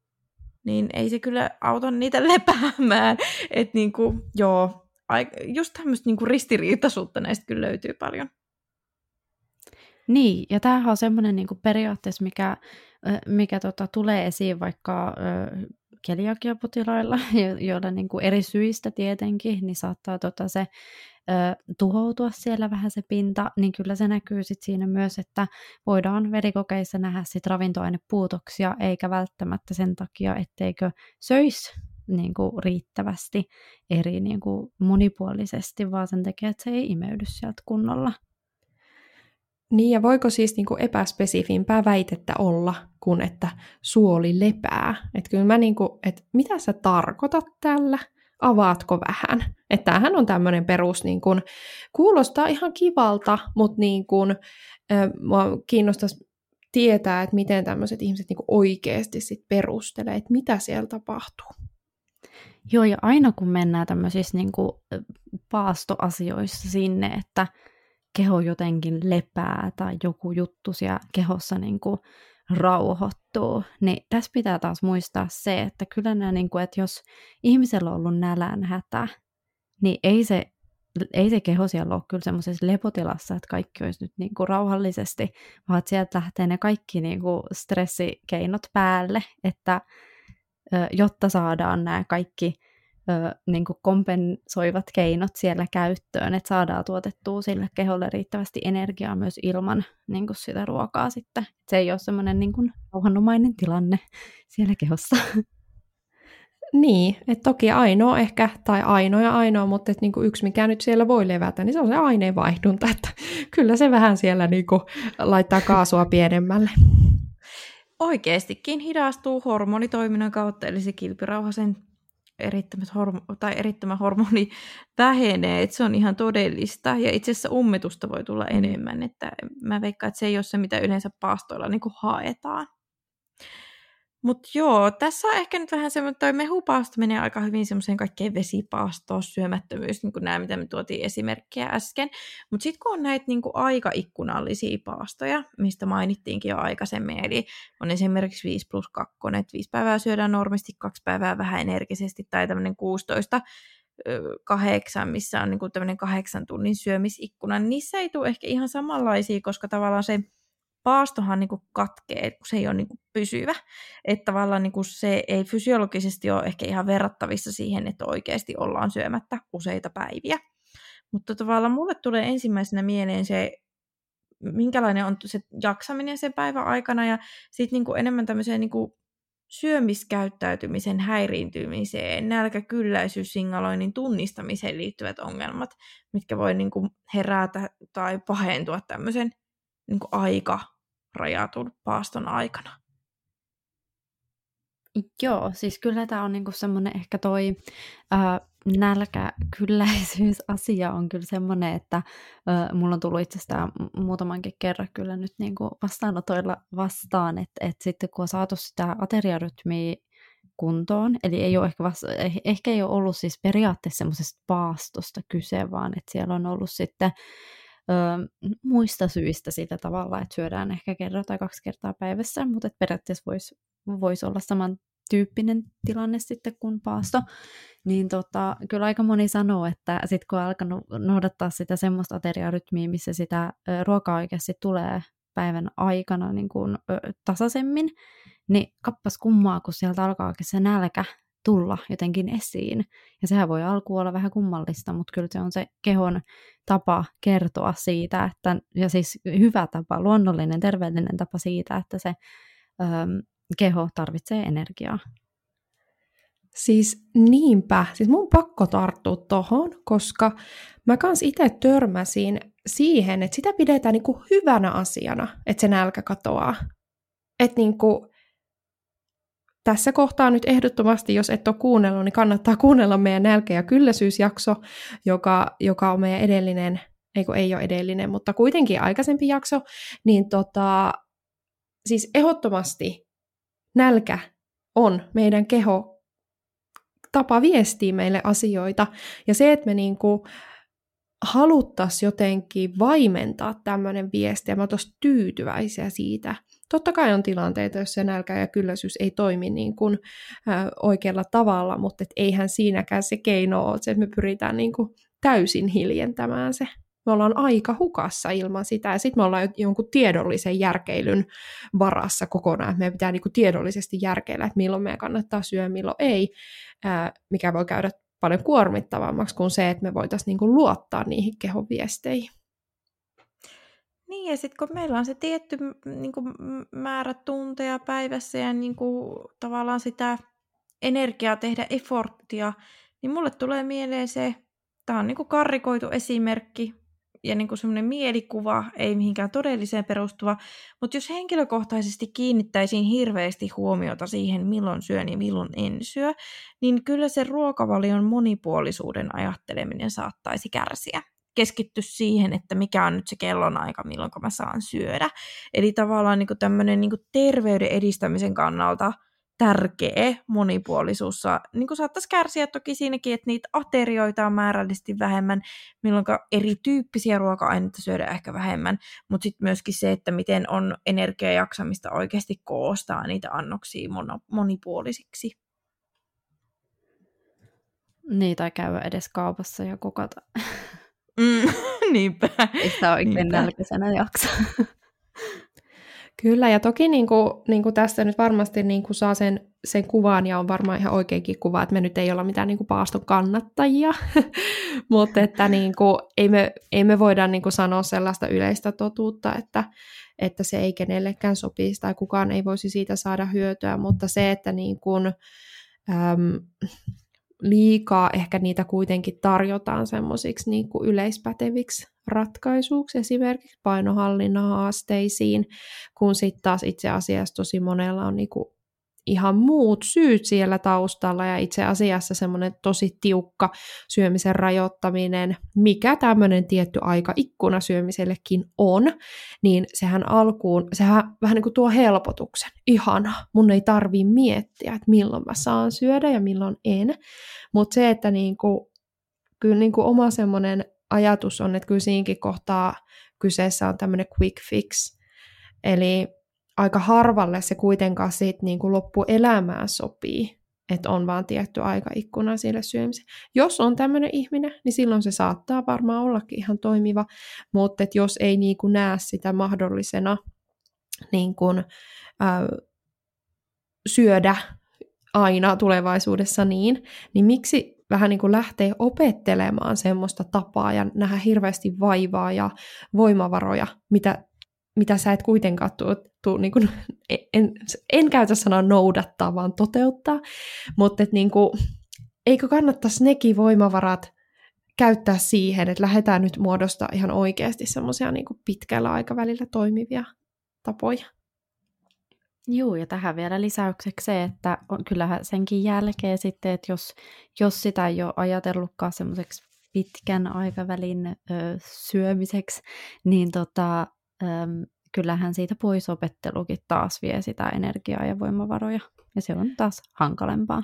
Niin ei se kyllä auta niitä lepäämään. Että niinku, joo, just tämmöistä niinku ristiriitaisuutta näistä kyllä löytyy paljon. Niin, ja tämähän on semmoinen niinku periaatteessa, mikä, mikä tota, tulee esiin vaikka keliakiapotilailla, <laughs> joilla niinku eri syistä tietenkin, niin saattaa tota, se ö, tuhoutua siellä vähän se pinta, niin kyllä se näkyy sit siinä myös, että voidaan verikokeissa nähdä sit ravintoainepuutoksia, eikä välttämättä sen takia, etteikö söisi niin kuin riittävästi eri niin kuin monipuolisesti, vaan sen takia, että se ei imeydy sieltä kunnolla. Niin, ja voiko siis niin kuin epäspesifimpää väitettä olla kuin että suoli lepää? Että kyllä mä niin kuin, että mitä sä tarkoitat tällä? avaatko vähän? Että tämähän on tämmöinen perus, niin kun, kuulostaa ihan kivalta, mutta niin kun, äh, mua kiinnostaisi tietää, että miten tämmöiset ihmiset niin oikeasti sit perustelee, että mitä siellä tapahtuu. Joo, ja aina kun mennään tämmöisissä niin kuin paastoasioissa sinne, että keho jotenkin lepää tai joku juttu siellä kehossa niin kuin rauhoittuu. Niin tässä pitää taas muistaa se, että kyllä nämä, niin kuin, että jos ihmisellä on ollut nälän hätä, niin ei se, ei se keho siellä ole kyllä semmoisessa lepotilassa, että kaikki olisi nyt niin kuin rauhallisesti, vaan että sieltä lähtee ne kaikki niin kuin stressikeinot päälle, että jotta saadaan nämä kaikki ö, niin kuin kompensoivat keinot siellä käyttöön, että saadaan tuotettua sille keholle riittävästi energiaa myös ilman niin kuin sitä ruokaa sitten. Se ei ole semmoinen niin kuin rauhanomainen tilanne siellä kehossa. Niin, että toki ainoa ehkä, tai ainoa ja ainoa, mutta että niinku yksi mikä nyt siellä voi levätä, niin se on se aineenvaihdunta, <laughs> että kyllä se vähän siellä niinku laittaa kaasua pienemmälle. Oikeastikin hidastuu hormonitoiminnan kautta, eli se kilpirauhasen hormo- tai erittömä hormoni vähenee, että se on ihan todellista. Ja itse asiassa ummetusta voi tulla enemmän, että mä veikkaan, että se ei ole se, mitä yleensä paastoilla niin haetaan. Mutta joo, tässä on ehkä nyt vähän semmoinen, toi mehupaasto menee aika hyvin semmoiseen kaikkeen vesipaastoon, syömättömyys, niin kuin nämä, mitä me tuotiin esimerkkejä äsken. Mutta sitten kun on näitä niin kuin aikaikkunallisia paastoja, mistä mainittiinkin jo aikaisemmin, eli on esimerkiksi 5 plus 2, että 5 päivää syödään normisti, kaksi päivää vähän energisesti, tai tämmöinen 16 kahdeksan, missä on niin kuin tämmöinen kahdeksan tunnin syömisikkuna, niin niissä ei tule ehkä ihan samanlaisia, koska tavallaan se paastohan niin kuin katkee, kun se ei ole niin kuin pysyvä. Että tavallaan niin kuin se ei fysiologisesti ole ehkä ihan verrattavissa siihen, että oikeasti ollaan syömättä useita päiviä. Mutta tavallaan mulle tulee ensimmäisenä mieleen se, minkälainen on se jaksaminen sen päivän aikana ja sitten niin enemmän tämmöiseen niin syömiskäyttäytymisen häiriintymiseen, nälkäkylläisyys, singaloinnin tunnistamiseen liittyvät ongelmat, mitkä voi niin kuin herätä tai pahentua tämmöisen niin aika rajatun paaston aikana. Joo, siis kyllä tämä on niinku semmoinen ehkä toi ää, nälkäkylläisyysasia on kyllä semmoinen, että ää, mulla on tullut itsestään muutamankin kerran kyllä nyt niinku vastaanotoilla vastaan, että et sitten kun on saatu sitä ateriarytmiä kuntoon. Eli ei ole ehkä, vasta, eh, ehkä ei ole ollut siis periaatteessa semmoisesta paastosta kyse, vaan että siellä on ollut sitten ö, muista syistä sitä tavalla, että syödään ehkä kerran tai kaksi kertaa päivässä, mutta periaatteessa voisi vois olla saman tyyppinen tilanne sitten kuin paasto, niin tota, kyllä aika moni sanoo, että sitten kun on alkanut noudattaa sitä semmoista ateriarytmiä, missä sitä ruokaa oikeasti tulee päivän aikana niin kuin, ö, tasaisemmin, niin kappas kummaa, kun sieltä alkaa se nälkä tulla jotenkin esiin. Ja sehän voi alkuun olla vähän kummallista, mutta kyllä se on se kehon tapa kertoa siitä, että, ja siis hyvä tapa, luonnollinen, terveellinen tapa siitä, että se öm, keho tarvitsee energiaa. Siis niinpä, siis mun pakko tarttua tohon, koska mä kans itse törmäsin siihen, että sitä pidetään niinku hyvänä asiana, että se nälkä katoaa. Että niinku, tässä kohtaa nyt ehdottomasti, jos et ole kuunnellut, niin kannattaa <laughs> kuunnella meidän nälkä- ja kylläisyysjakso, joka, joka on meidän edellinen, ei kun ei ole edellinen, mutta kuitenkin aikaisempi jakso, niin tota, siis ehdottomasti nälkä on meidän keho tapa viestiä meille asioita. Ja se, että me niinku haluttaisiin jotenkin vaimentaa tämmöinen viesti, ja me oltaisiin tyytyväisiä siitä. Totta kai on tilanteita, jos se nälkä ja kylläisyys ei toimi niin kuin, ä, oikealla tavalla, mutta et eihän siinäkään se keino ole, että me pyritään niin kuin, täysin hiljentämään se me ollaan aika hukassa ilman sitä, ja sitten me ollaan jonkun tiedollisen järkeilyn varassa kokonaan, meidän pitää niinku tiedollisesti järkeillä, että milloin meidän kannattaa syödä, milloin ei, ää, mikä voi käydä paljon kuormittavammaksi kuin se, että me voitaisiin niinku luottaa niihin kehon viesteihin. Niin, ja sitten kun meillä on se tietty niin kuin, määrä tunteja päivässä ja niin kuin, tavallaan sitä energiaa tehdä efforttia, niin mulle tulee mieleen se, tämä on niin kuin karrikoitu esimerkki, ja niin kuin semmoinen mielikuva, ei mihinkään todelliseen perustuva, mutta jos henkilökohtaisesti kiinnittäisiin hirveästi huomiota siihen, milloin syön ja milloin en syö, niin kyllä se ruokavalion monipuolisuuden ajatteleminen saattaisi kärsiä keskitty siihen, että mikä on nyt se kellonaika, milloin mä saan syödä. Eli tavallaan niin tämmöinen niin terveyden edistämisen kannalta – tärkeä monipuolisuus. Niin kuin saattaisi kärsiä toki siinäkin, että niitä aterioita on määrällisesti vähemmän, milloin erityyppisiä ruoka-aineita syödään ehkä vähemmän, mutta sitten myöskin se, että miten on energiajaksamista oikeasti koostaa niitä annoksia monipuolisiksi. Niitä ei käy edes kaupassa ja kokata. <laughs> Mm, <laughs> niinpä. Ei sitä oikein nälkäisenä jaksa. <laughs> Kyllä, ja toki niin kuin, niin kuin tästä nyt varmasti niin kuin saa sen, sen kuvan, ja on varmaan ihan oikeakin kuva, että me nyt ei olla mitään niin kuin paaston kannattajia, <laughs> mutta että niin kuin, ei, me, ei me voida niin kuin sanoa sellaista yleistä totuutta, että, että se ei kenellekään sopisi tai kukaan ei voisi siitä saada hyötyä, mutta se, että niin kuin, äm, liikaa ehkä niitä kuitenkin tarjotaan semmoisiksi niin kuin yleispäteviksi ratkaisuksi esimerkiksi painohallinnan haasteisiin, kun sitten taas itse asiassa tosi monella on niin kuin ihan muut syyt siellä taustalla ja itse asiassa semmoinen tosi tiukka syömisen rajoittaminen, mikä tämmöinen tietty aikaikkuna syömisellekin on, niin sehän alkuun, sehän vähän niin kuin tuo helpotuksen. Ihana, mun ei tarvii miettiä, että milloin mä saan syödä ja milloin en. Mutta se, että niin kuin, kyllä niin kuin oma semmoinen ajatus on, että kyllä siinäkin kohtaa kyseessä on tämmöinen quick fix. Eli aika harvalle se kuitenkaan siitä niin kuin loppuelämään sopii, että on vaan tietty aikaikkuna sille syömiselle. Jos on tämmöinen ihminen, niin silloin se saattaa varmaan ollakin ihan toimiva, mutta että jos ei niin kuin näe sitä mahdollisena niin kuin, äh, syödä aina tulevaisuudessa niin, niin miksi vähän niin kuin lähteä opettelemaan semmoista tapaa ja nähdä hirveästi vaivaa ja voimavaroja, mitä, mitä sä et kuitenkaan tuu, tuu niin kuin, <laughs> en, en käytä sanaa noudattaa, vaan toteuttaa, mutta et niin kuin, eikö kannattaisi nekin voimavarat käyttää siihen, että lähdetään nyt muodostaa ihan oikeasti semmoisia niin pitkällä aikavälillä toimivia tapoja. Joo, ja tähän vielä lisäykseksi se, että on, kyllähän senkin jälkeen sitten, että jos, jos sitä ei ole ajatellutkaan semmoiseksi pitkän aikavälin ö, syömiseksi, niin tota, ö, kyllähän siitä poisopettelukin taas vie sitä energiaa ja voimavaroja. Ja se on taas hankalempaa.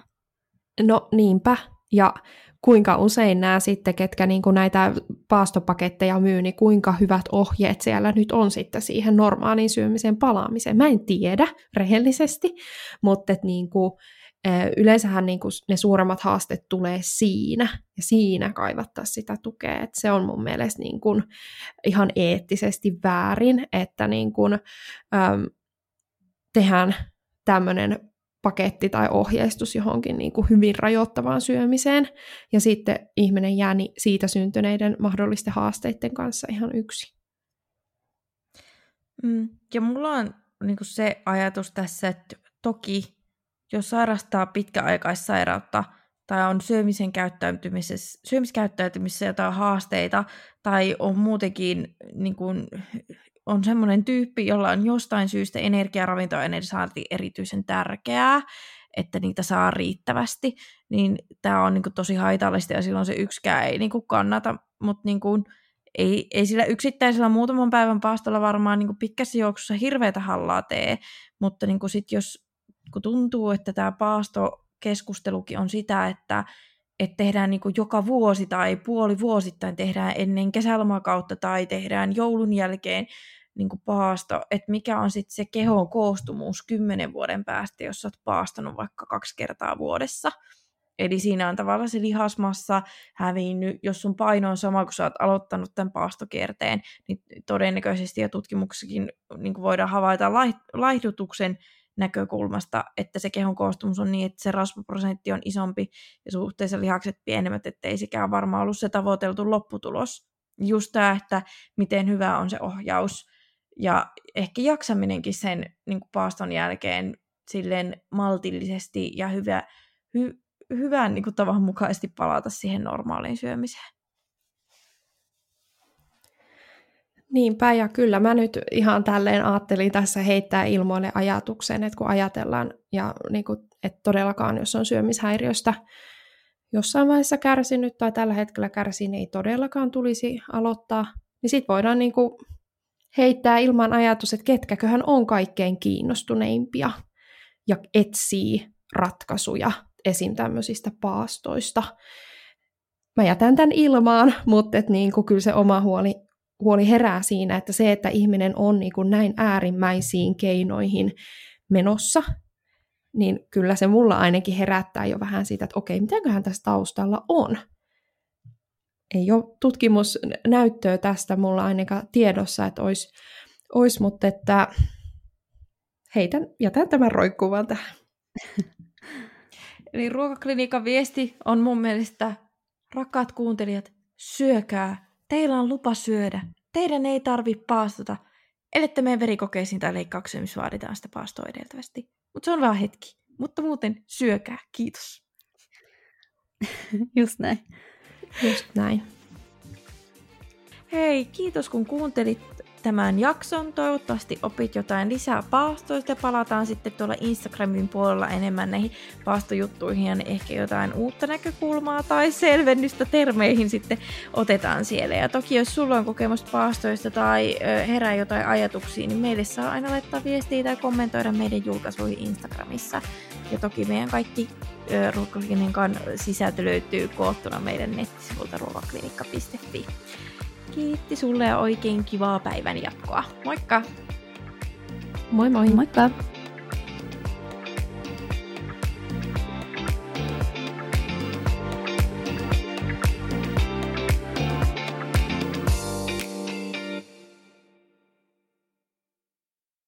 No niinpä. Ja kuinka usein nämä sitten, ketkä niin kuin näitä paastopaketteja myy, niin kuinka hyvät ohjeet siellä nyt on sitten siihen normaaliin syömiseen palaamiseen. Mä en tiedä rehellisesti, mutta et niin kuin, yleensähän niin kuin ne suuremmat haasteet tulee siinä, ja siinä kaivattaa sitä tukea. Et se on mun mielestä niin kuin ihan eettisesti väärin, että niin kuin, äm, tehdään tämmöinen paketti tai ohjeistus johonkin niin kuin hyvin rajoittavaan syömiseen, ja sitten ihminen jää siitä syntyneiden mahdollisten haasteiden kanssa ihan yksi. Mm, ja mulla on niin kuin se ajatus tässä, että toki jos sairastaa pitkäaikaissairautta tai on syömisen käyttäytymisessä, syömiskäyttäytymisessä jotain haasteita tai on muutenkin niin kuin, on semmoinen tyyppi, jolla on jostain syystä energia, ravinto ja erityisen tärkeää, että niitä saa riittävästi, niin tämä on niin kuin, tosi haitallista ja silloin se yksikään ei niin kuin, kannata, mutta niin kuin, ei, ei sillä yksittäisellä muutaman päivän paastolla varmaan niin pitkässä juoksussa hirveätä hallaa tee, mutta niin kuin sit jos kun tuntuu, että tämä paastokeskustelukin on sitä, että, että tehdään niin kuin joka vuosi tai puoli vuosittain tehdään ennen kesälomakautta tai tehdään joulun jälkeen niin kuin paasto, että mikä on sitten se kehon koostumuus kymmenen vuoden päästä, jos olet paastanut vaikka kaksi kertaa vuodessa. Eli siinä on tavallaan se lihasmassa hävinnyt, jos sun paino on sama kuin sä oot aloittanut tämän paastokierteen, niin todennäköisesti ja tutkimuksessakin niin voidaan havaita laihdutuksen näkökulmasta, että se kehon koostumus on niin, että se rasvaprosentti on isompi ja suhteessa lihakset pienemmät, ettei sekään varmaan ollut se tavoiteltu lopputulos. Just tämä, että miten hyvä on se ohjaus ja ehkä jaksaminenkin sen niin kuin paaston jälkeen silleen maltillisesti ja hyvä, hy, hyvän niin kuin tavan mukaisesti palata siihen normaaliin syömiseen. Niinpä, ja kyllä mä nyt ihan tälleen ajattelin tässä heittää ilmoille ajatuksen, että kun ajatellaan, ja niin kuin, että todellakaan jos on syömishäiriöstä jossain vaiheessa kärsinyt tai tällä hetkellä kärsii, niin ei todellakaan tulisi aloittaa, niin sitten voidaan niin kuin heittää ilman ajatus, että ketkäköhän on kaikkein kiinnostuneimpia ja etsii ratkaisuja esim. tämmöisistä paastoista. Mä jätän tämän ilmaan, mutta et niin kuin kyllä se oma huoli huoli herää siinä, että se, että ihminen on niin kuin näin äärimmäisiin keinoihin menossa, niin kyllä se mulla ainakin herättää jo vähän siitä, että okei, mitäköhän tässä taustalla on. Ei ole tutkimusnäyttöä tästä mulla ainakaan tiedossa, että olisi, olisi mutta että heitän, jätän tämän roikkuvan tähän. Eli <laughs> ruokaklinikan viesti on mun mielestä, rakkaat kuuntelijat, syökää Teillä on lupa syödä. Teidän ei tarvi paastota, ellette mene verikokeisiin tai leikkaukseen, missä vaaditaan sitä paastoa edeltävästi. Mutta se on vaan hetki. Mutta muuten syökää. Kiitos. <laughs> Just näin. Just näin. Hei, kiitos kun kuuntelit tämän jakson. Toivottavasti opit jotain lisää paastoista ja palataan sitten tuolla Instagramin puolella enemmän näihin paastojuttuihin ja ehkä jotain uutta näkökulmaa tai selvennystä termeihin sitten otetaan siellä. Ja toki jos sulla on kokemusta paastoista tai herää jotain ajatuksia, niin meille saa aina laittaa viestiä tai kommentoida meidän julkaisuihin Instagramissa. Ja toki meidän kaikki Ruokaklinikan sisältö löytyy koottuna meidän nettisivulta ruokaklinikka.fi. Kiitti sulle ja oikein kivaa päivän jatkoa. Moikka! Moi moi! Moikka!